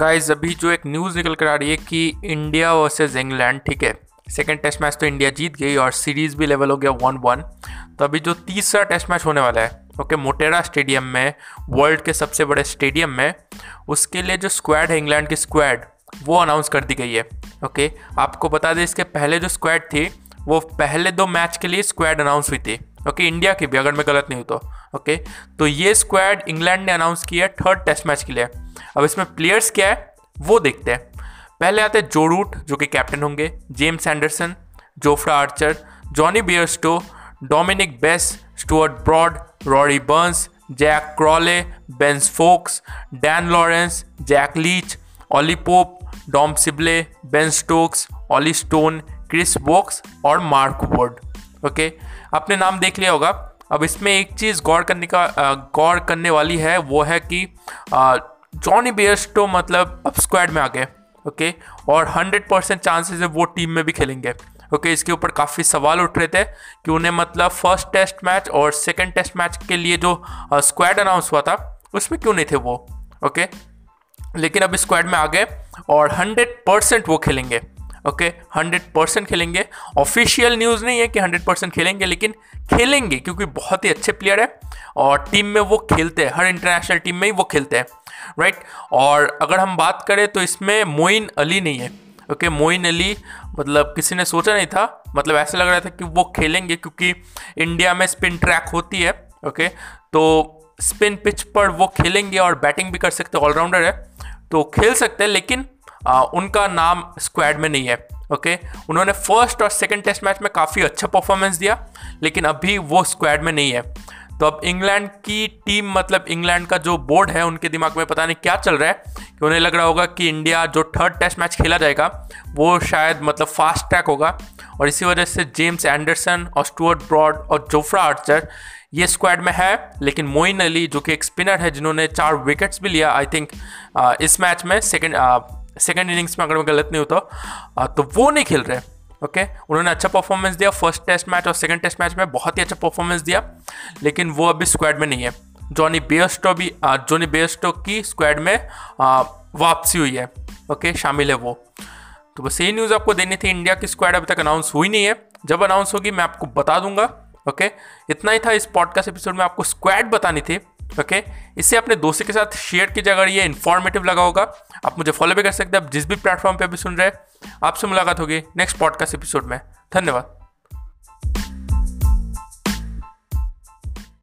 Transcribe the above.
Guys अभी जो एक न्यूज़ निकल कर आ रही है कि इंडिया वर्सेस इंग्लैंड ठीक है? सेकेंड टेस्ट मैच तो इंडिया जीत गई और सीरीज़ भी लेवल हो गया वन वन तो अभी जो तीसरा टेस्ट मैच होने वाला है ओके मोटेरा स्टेडियम में वर्ल्ड के सबसे बड़े स्टेडियम में, उसके लिए जो स्क्वाड है इंग्लैंड की स्क्वाड वो अनाउंस कर दी गई है ओके आपको बता दें, इसके पहले जो स्क्वाड थी, वो पहले दो मैच के लिए स्क्वाड अनाउंस हुई थी ओके इंडिया की भी, अगर मैं गलत नहीं हूँ तो ओके तो ये स्क्वाड इंग्लैंड ने अनाउंस किया थर्ड टेस्ट मैच के लिए। अब इसमें प्लेयर्स क्या है, वो देखते हैं। पहले आते हैं जो रूट जो कि कैप्टन होंगे James Anderson Jofra Archer Jonny Bairstow Dominic Bess Stuart Broad Rory Burns Jack Crawley Ben Foakes Dan Lawrence Jack Leach Ollie Pope Dom Sibley Ben Stokes Ollie Stone Chris Woakes और Mark Wood okay आपने नाम देख लिया होगा। अब इसमें एक चीज़ गौर करने का गौर करने वाली है, वो है कि जॉनी बेयर्स्टो मतलब अब स्क्वाड में आ गए ओके और 100 परसेंट चांसेस है वो टीम में भी खेलेंगे ओके इसके ऊपर काफ़ी सवाल उठ रहे थे कि उन्हें मतलब फ़र्स्ट टेस्ट मैच और सेकेंड टेस्ट मैच के लिए जो स्क्वाड अनाउंस हुआ था, उसमें क्यों नहीं थे वो ओके लेकिन अब स्क्वाड में आ गए और 100 परसेंट वो खेलेंगे। ओके, हंड्रेड परसेंट खेलेंगे। ऑफिशियल न्यूज़ नहीं है कि हंड्रेड परसेंट खेलेंगे, लेकिन खेलेंगे, क्योंकि बहुत ही अच्छे प्लेयर है और टीम में वो खेलते हैं, हर इंटरनेशनल टीम में ही वो खेलते हैं राइट और अगर हम बात करें तो इसमें मोइन अली नहीं है, ओके? मोइन अली मतलब किसी ने सोचा नहीं था मतलब ऐसा लग रहा था कि वो खेलेंगे, क्योंकि इंडिया में स्पिन ट्रैक होती है, ओके? तो स्पिन पिच पर वो खेलेंगे और बैटिंग भी कर सकते ऑलराउंडर है तो खेल सकते हैं, लेकिन आ, उनका नाम स्क्वाड में नहीं है ओके उन्होंने फ़र्स्ट और सेकंड टेस्ट मैच में काफ़ी अच्छा परफॉर्मेंस दिया लेकिन अभी वो स्क्वाड में नहीं है। तो अब इंग्लैंड की टीम मतलब इंग्लैंड का जो बोर्ड है उनके दिमाग में पता नहीं क्या चल रहा है कि उन्हें लग रहा होगा कि इंडिया जो थर्ड टेस्ट मैच खेला जाएगा वो शायद मतलब फास्ट ट्रैक होगा। और इसी वजह से जेम्स एंडरसन और स्टुअर्ट ब्रॉड और जोफ्रा आर्चर ये स्क्वाड में है लेकिन मोइन अली जो कि एक स्पिनर है जिन्होंने चार विकेट्स भी लिया आई थिंक इस मैच में सेकेंड सेकेंड इनिंग्स में अगर मैं गलत नहीं होता तो वो नहीं खेल रहे। ओके उन्होंने अच्छा परफॉर्मेंस दिया फ़र्स्ट टेस्ट मैच और सेकंड टेस्ट मैच में बहुत ही अच्छा परफॉर्मेंस दिया, लेकिन वो अभी स्क्वाड में नहीं है। जॉनी बेस्टो भी जॉनी बेस्टो की स्क्वाड में वापसी हुई है। ओके शामिल है वो। तो बस यही न्यूज़ आपको देनी थी इंडिया की स्क्वाड अभी तक अनाउंस हुई नहीं है। जब अनाउंस होगी, मैं आपको बता दूँगा। Okay okay? इतना ही था इस पॉडकास्ट एपिसोड में आपको स्क्वाड बतानी थी। ओके इसे अपने दोस्तों के साथ शेयर कीजिए अगर ये इन्फॉर्मेटिव लगा होगा। आप मुझे फॉलो भी कर सकते हैं। आप जिस भी प्लेटफॉर्म पर भी सुन रहे हैं, आपसे मुलाकात होगी नेक्स्ट पॉडकास्ट एपिसोड में। धन्यवाद।